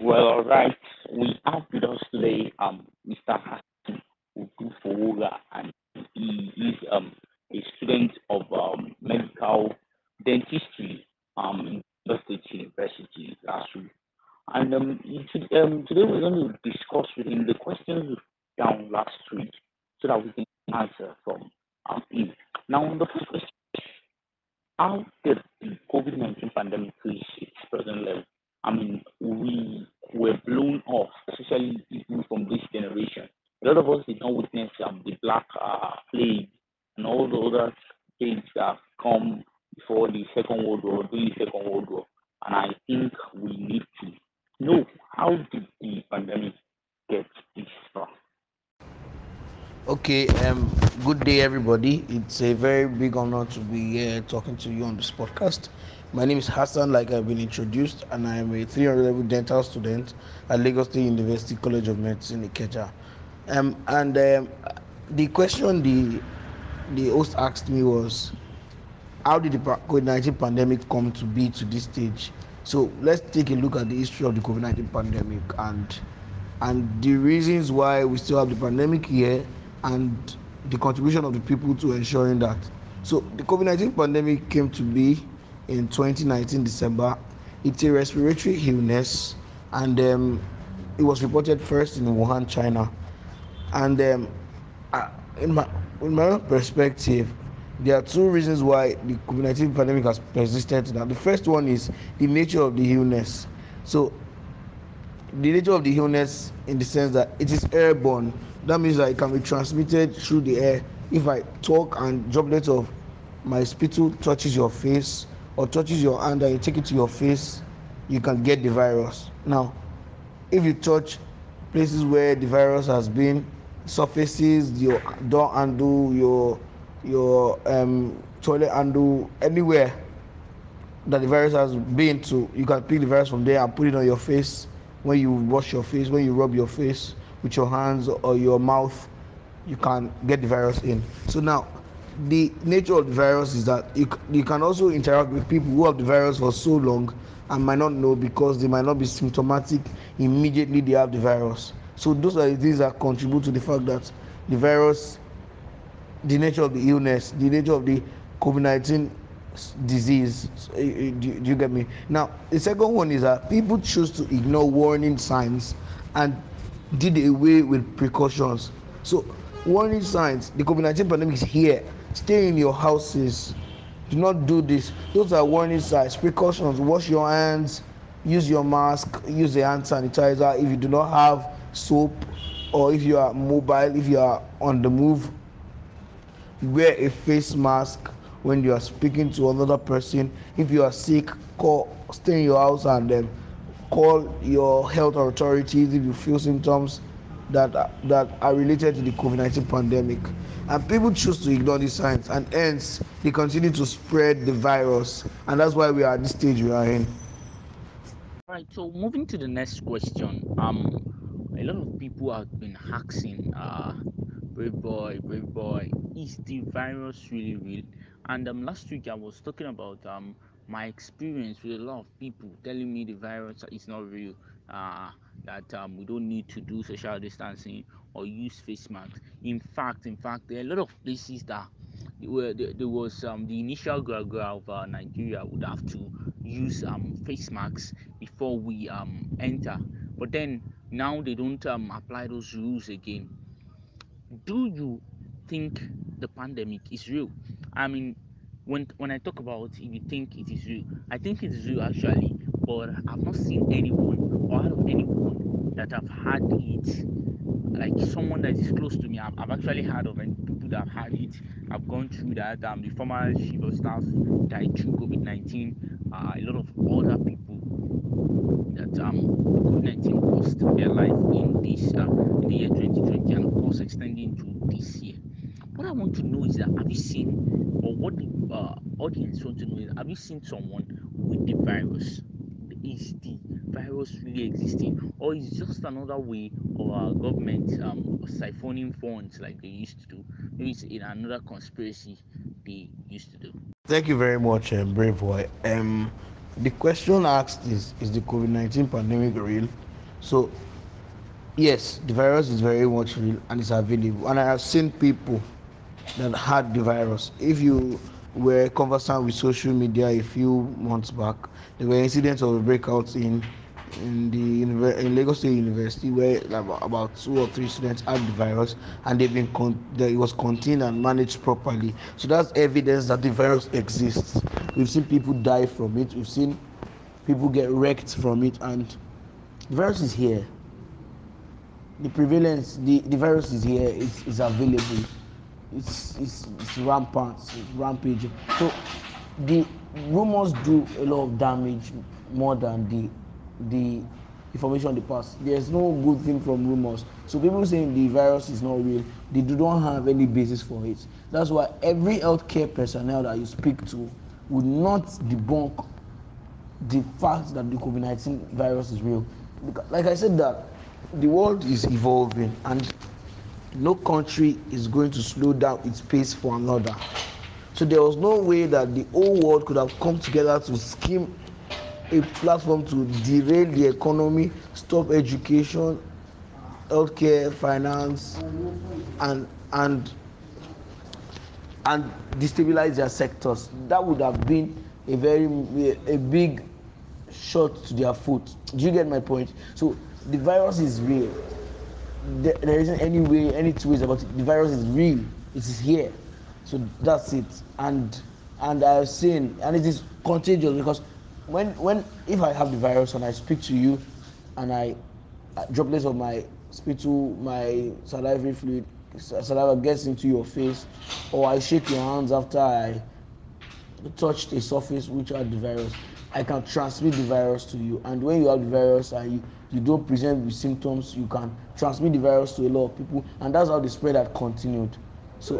Well, all right. We have with us today um Mr. Hassan Odufowoga, and he is um a student of um medical dentistry um in State University, LASU. And um, um today we're going to discuss with him the questions found last week so that we can answer from um him. Now, the first question: How did the COVID-19 pandemic reach its present level? I mean, we were blown off, especially people from this generation. A lot of us did not witness um, the Black uh, Plague and all the other things that come before the Second World War, during the Second World War. And I think we need to know how did the pandemic get this far? Okay, um, good day, everybody. It's a very big honor to be here talking to you on this podcast. My name is Hassan, like I've been introduced, and I am a 300 level dental student at Lagos State University College of Medicine, Ikeja. Um, and um, the question the the host asked me was, how did the COVID 19 pandemic come to be to this stage? So let's take a look at the history of the COVID 19 pandemic and and the reasons why we still have the pandemic here and the contribution of the people to ensuring that. So the COVID 19 pandemic came to be in 2019 December. It's a respiratory illness and um, it was reported first in Wuhan, China. And um, uh, in my in my own perspective, there are two reasons why the COVID nineteen pandemic has persisted now. The first one is the nature of the illness. So the nature of the illness in the sense that it is airborne. That means that it can be transmitted through the air. If I talk and droplets of my spittle touches your face or touches your hand and you take it to your face, you can get the virus. Now, if you touch places where the virus has been, surfaces, your door handle, your your um, toilet handle, anywhere that the virus has been to, you can pick the virus from there and put it on your face when you wash your face, when you rub your face with your hands or your mouth, you can get the virus in. So now, the nature of the virus is that you, you can also interact with people who have the virus for so long and might not know because they might not be symptomatic immediately they have the virus. So those are the things that contribute to the fact that the virus, the nature of the illness, the nature of the COVID-19 disease. Eh, eh, do, you get me? Now, the second one is that people choose to ignore warning signs and did away with precautions. So, warning signs, the COVID 19 pandemic is here. Stay in your houses. Do not do this. Those are warning signs, precautions. Wash your hands, use your mask, use the hand sanitizer. If you do not have soap, or if you are mobile, if you are on the move, wear a face mask when you are speaking to another person if you are sick call stay in your house and then call your health authorities if you feel symptoms that are, that are related to the covid-19 pandemic and people choose to ignore these signs and hence they continue to spread the virus and that's why we are at this stage we are in Right. So moving to the next question. Um, a lot of people have been asking, uh, brave boy, brave boy, is the virus really real? And um, last week I was talking about um my experience with a lot of people telling me the virus is not real. Uh, that um, we don't need to do social distancing or use face masks. In fact, in fact, there are a lot of places that where there, was um, the initial graduate of uh, Nigeria would have to use um, face masks before we um, enter. But then now they don't um, apply those rules again. Do you think the pandemic is real? I mean, when when I talk about if you think it is real, I think it is real actually, but I've not seen anyone or heard of anyone that have had it like someone that is close to me. I've, I've actually heard of and people that have had it. I've gone through that. Um, the former of staff died through COVID nineteen. Uh, a lot of other people that um COVID nineteen lost their life in this uh, in the year 2020, and of course extending to this year. What I want to know is that have you seen, or what the uh, audience want to know is, have you seen someone with the virus? Is the virus really existing, or is just another way our government um, siphoning funds like they used to do? Maybe it's in another conspiracy they used to do. thank you very much um, brave boy um, the question asked is is the covid-19 pandemic real So yes, the virus is very much real and it's available. And I have seen people that had the virus. If you were conversant with social media a few months back, there were incidents of breakouts in in the in Lagos State University where about two or three students had the virus and they've been con- it was contained and managed properly. So that's evidence that the virus exists. We've seen people die from it. We've seen people get wrecked from it, and the virus is here. The prevalence, the, the virus is here. It's, it's available. It's, it's, it's rampant. It's rampaging. So the rumors do a lot of damage more than the the information they pass. There's no good thing from rumors. So people saying the virus is not real, they do not have any basis for it. That's why every healthcare personnel that you speak to would not debunk the fact that the COVID-19 virus is real. Because, like I said, that the world is evolving and no country is going to slow down its pace for another. So there was no way that the whole world could have come together to scheme a platform to derail the economy, stop education, healthcare, finance, and and and destabilize their sectors. That would have been a very a big shot to their foot. Do you get my point? So the virus is real. There, isn't any way, any two ways about it. The virus is real. It is here. So that's it. And and I've seen, and it is contagious because when when if I have the virus and I speak to you, and I uh, droplets of my spittle, my salivary fluid, saliva gets into your face, or I shake your hands after I touched a surface which had the virus, I can transmit the virus to you. And when you have the virus and you, you don't present with symptoms, you can transmit the virus to a lot of people, and that's how the spread had continued. So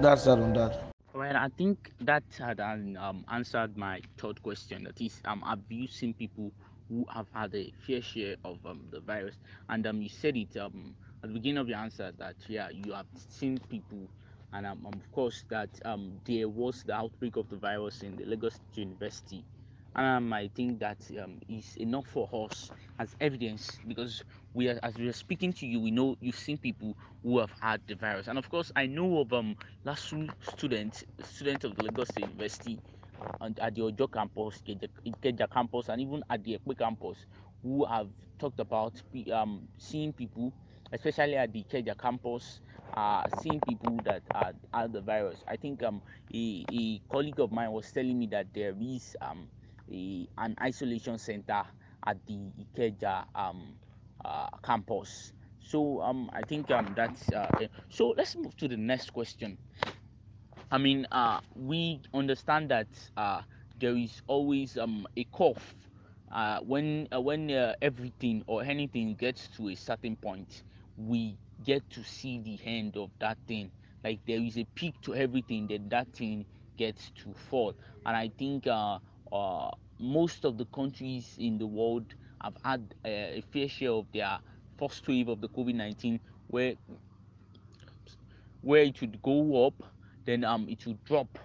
that's that on that. Well, I think that had um, answered my third question. That is, um, seen people who have had a fair share of um, the virus? And um, you said it um, at the beginning of your answer that yeah, you have seen people, and um, of course that um, there was the outbreak of the virus in the Lagos University um, I think that um, is enough for us as evidence because we are, as we are speaking to you, we know you've seen people who have had the virus, and of course, I know of um last student, student of the Lagos State University, and at the Ojo campus, Ikeja campus, and even at the Epe campus, who have talked about um seeing people, especially at the Ikeja campus, uh, seeing people that had, had the virus. I think um a, a colleague of mine was telling me that there is um a, an isolation center at the Ikeja um, uh, campus. So um, I think um, that's uh, so. Let's move to the next question. I mean, uh, we understand that uh, there is always um, a cough uh, when uh, when uh, everything or anything gets to a certain point. We get to see the end of that thing. Like there is a peak to everything, then that thing gets to fall. And I think uh, most of the countries in the world have had uh, a fair share of their first wave of the COVID nineteen, where where it would go up, then um it would drop,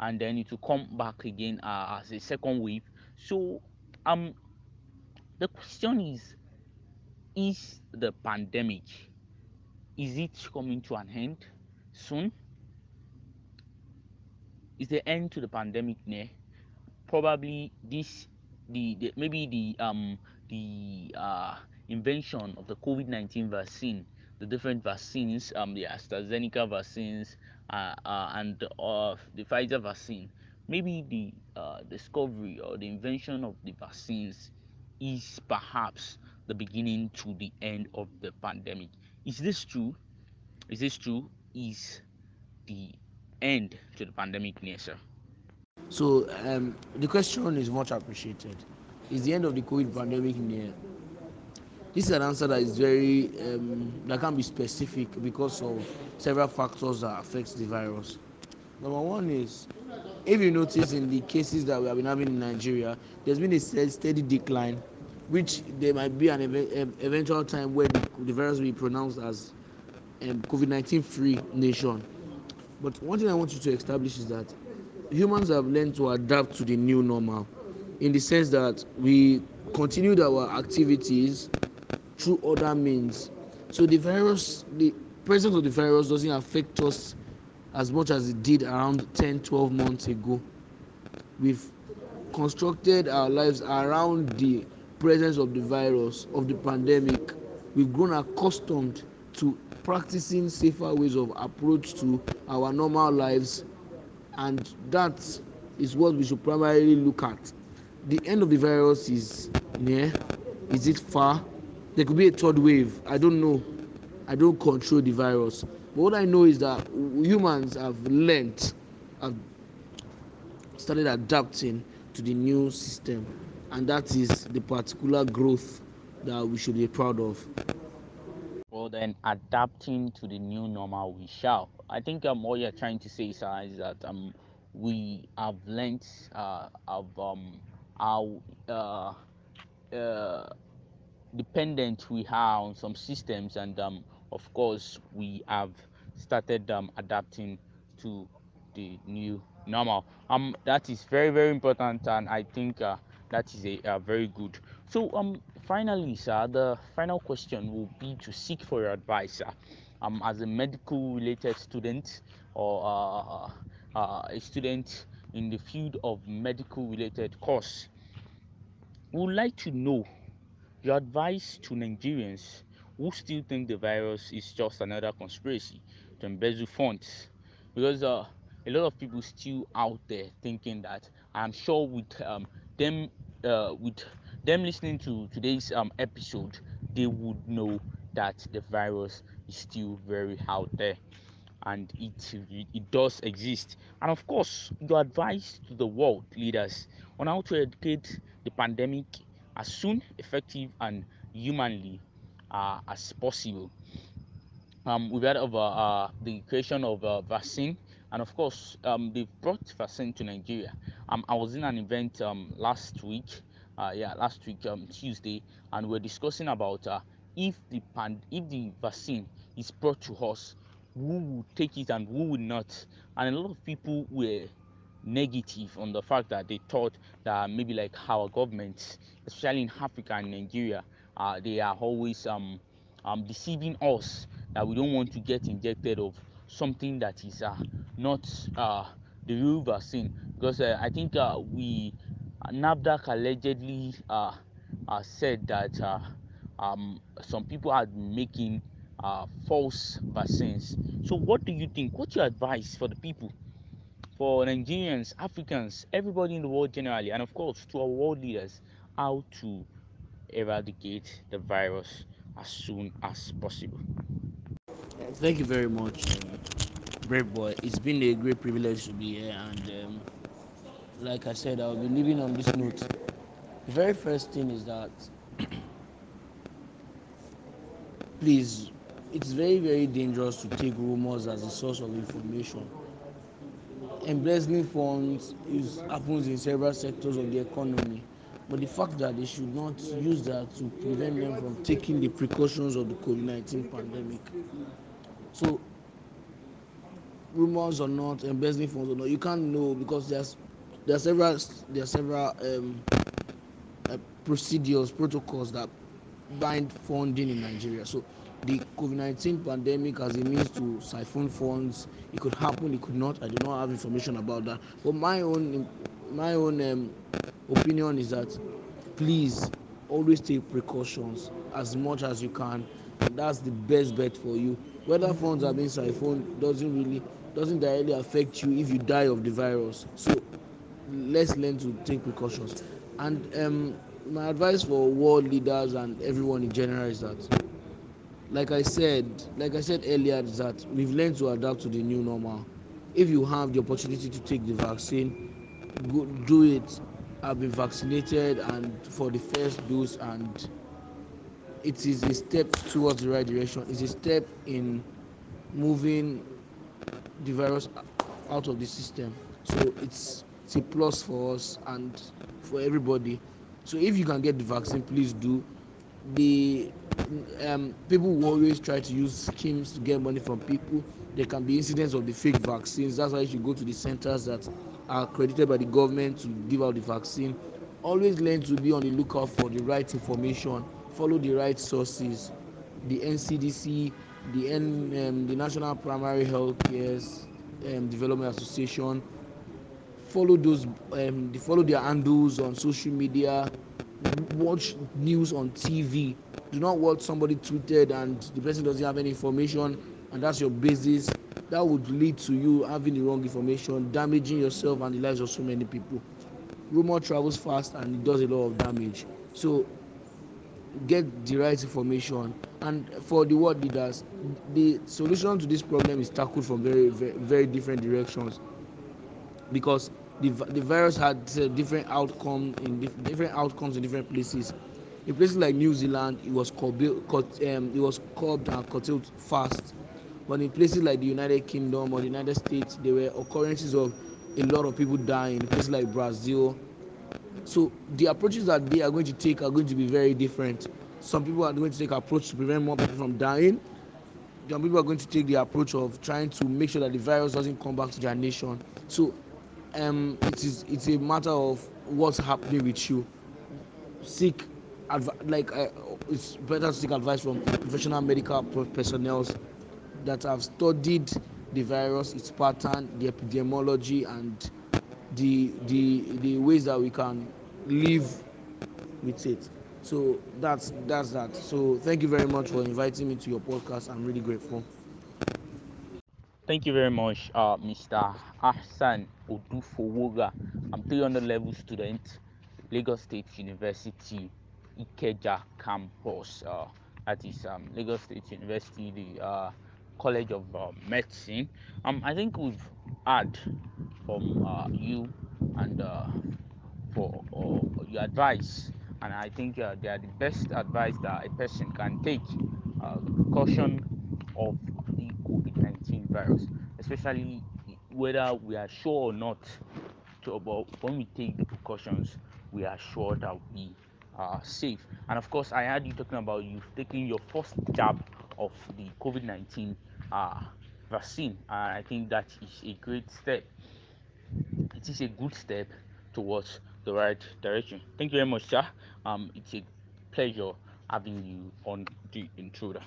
and then it will come back again uh, as a second wave. So um the question is is the pandemic is it coming to an end soon? Is the end to the pandemic near? Probably this the, the maybe the um the uh invention of the COVID-19 vaccine, the different vaccines, um the AstraZeneca vaccines, uh, uh and uh, the Pfizer vaccine, maybe the uh, discovery or the invention of the vaccines is perhaps the beginning to the end of the pandemic. Is this true? Is this true? Is the end to the pandemic near, sir? So um, the question is much appreciated. Is the end of the COVID pandemic near? This is an answer that is very um, that can be specific because of several factors that affect the virus. Number one is if you notice in the cases that we have been having in Nigeria, there's been a steady decline, which there might be an ev- eventual time where the, virus will be pronounced as um, COVID 19 free nation. But one thing I want you to establish is that humans have learned to adapt to the new normal in the sense that we continued our activities through other means. So the virus, the presence of the virus doesn't affect us as much as it did around 10 12 months ago. We've constructed our lives around the presence of the virus, of the pandemic. We've grown accustomed to practicing safer ways of approach to our normal lives, and that is what we should primarily look at. The end of the virus is near. Is it far? There could be a third wave. I don't know. I don't control the virus. But what I know is that humans have learned, have started adapting to the new system, and that is the particular growth that we should be proud of. Well, then adapting to the new normal, we shall. I think um, what you're trying to say, sir, is that um, we have learned uh, of um, how uh, uh, dependent we are on some systems, and um, of course, we have started um, adapting to the new normal. Um, that is very very important, and I think uh, that is a, a very good. So um, finally, sir, the final question will be to seek for your advice, sir. Um, as a medical related student or uh, uh, a student in the field of medical related course, would like to know your advice to Nigerians who still think the virus is just another conspiracy to embezzle funds, because uh, a lot of people still out there thinking that. I'm sure with um, them, uh, with them listening to today's um, episode, they would know that the virus is still very out there and it it does exist and of course your advice to the world leaders on how to educate the pandemic as soon effective and humanly uh, as possible um, we've heard of uh, uh, the creation of a vaccine, and of course, um, they've brought vaccine to Nigeria. Um, I was in an event um, last week, uh, yeah, last week um, Tuesday, and we're discussing about uh, if the pan- if the vaccine is brought to us, who will take it and who will not. And a lot of people were negative on the fact that they thought that maybe like our governments, especially in Africa and Nigeria, uh, they are always um, um, deceiving us that we don't want to get injected of something that is uh, not uh, the real vaccine because uh, I think uh, we uh, NAFDAC allegedly uh, uh, said that uh, um, some people are making uh, false vaccines. So, what do you think? What's your advice for the people, for Nigerians, Africans, everybody in the world generally, and of course to our world leaders, how to eradicate the virus as soon as possible? Thank you very much, um, Brave Boy. It's been a great privilege to be here, and um, like I said, I'll be leaving on this note. The very first thing is that, please, it's very, very dangerous to take rumors as a source of information. Embezzling funds is, happens in several sectors of the economy, but the fact that they should not use that to prevent them from taking the precautions of the COVID 19 pandemic. So rumors or not, embezzling funds or not, you can't know because there's there are several there are several um, uh, procedures, protocols that bind funding in Nigeria. So the COVID nineteen pandemic as a means to siphon funds, it could happen, it could not. I do not have information about that. But my own my own um, opinion is that please always take precautions as much as you can. That's the best bet for you. Whether funds are being siphoned doesn't really doesn't directly affect you if you die of the virus. So let's learn to take precautions. And um, my advice for world leaders and everyone in general is that, like I said, like I said earlier, is that we've learned to adapt to the new normal. If you have the opportunity to take the vaccine, go do it. I've been vaccinated and for the first dose, and it is a step towards the right direction. It's a step in moving the virus out of the system. So it's it's a plus for us and for everybody. So if you can get the vaccine, please do. The um, people who always try to use schemes to get money from people. There can be incidents of the fake vaccines. That's why you should go to the centers that are accredited by the government to give out the vaccine. always learn to be on the lookout for the right information follow the right sources the ncdc the N, um, the national primary health care um, development association follow those um, follow their handles on social media watch news on tv do not watch somebody tweeted and the person doesn't have any information and that's your basis. That would lead to you having the wrong information damaging yourself and the lives of so many people. Rumor travels fast and it does a lot of damage. So get the right information. And for the world leaders the solution to this problem is tackled from very very, very different directions because the, the virus had uh, different outcome in dif- different outcomes in different places. In places like new zealand it was curtailed, um, it was curbed and curtailed fast. But in places like the united kingdom or the united states there were occurrences of a lot of people dying. In places like brazil. So the approaches that they are going to take are going to be very different. Some people are going to take approach to prevent more people from dying. Some people are going to take the approach of trying to make sure that the virus doesn't come back to their nation. So um, it is it's a matter of what's happening with you. Seek adv- like uh, it's better to seek advice from professional medical personnel that have studied the virus its pattern the epidemiology and the the the ways that we can live with it. So that's that's that. So thank you very much for inviting me to your podcast. I'm really grateful. Thank you very much, uh, Mr. Hassan Odufowoga. I'm 300 level student, Lagos State University, Ikeja campus. Uh, that is um, Lagos State University, the uh, College of uh, Medicine. Um, I think we've had from uh, you and uh, for uh, your advice, and I think they are the best advice that a person can take. Uh, the precaution of the COVID 19 virus, especially whether we are sure or not. To, but when we take the precautions, we are sure that we are safe. And of course, I heard you talking about you taking your first jab of the COVID 19 uh, vaccine. I think that is a great step. It is a good step towards the right direction. Thank you very much, sir. Um, it's a pleasure having you on the intruder.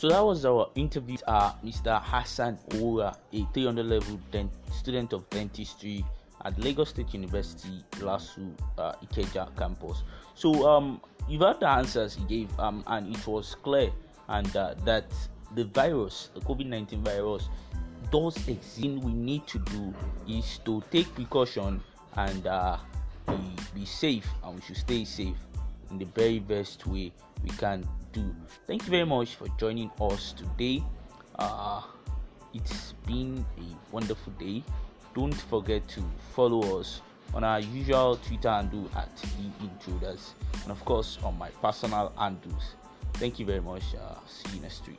So that was our interview with uh, Mr. Hassan Ora, a 300 level dent- student of dentistry at Lagos State University, LASU uh, Ikeja campus. So um, you've heard the answers he gave, um, and it was clear and uh, that the virus, the COVID-19 virus, does exist. We need to do is to take precaution and uh, be, be safe, and we should stay safe in the very best way we can do. Thank you very much for joining us today. Uh, it's been a wonderful day. Don't forget to follow us on our usual Twitter handle at the intruders, and of course on my personal handles. Thank you very much. Uh, see you next week.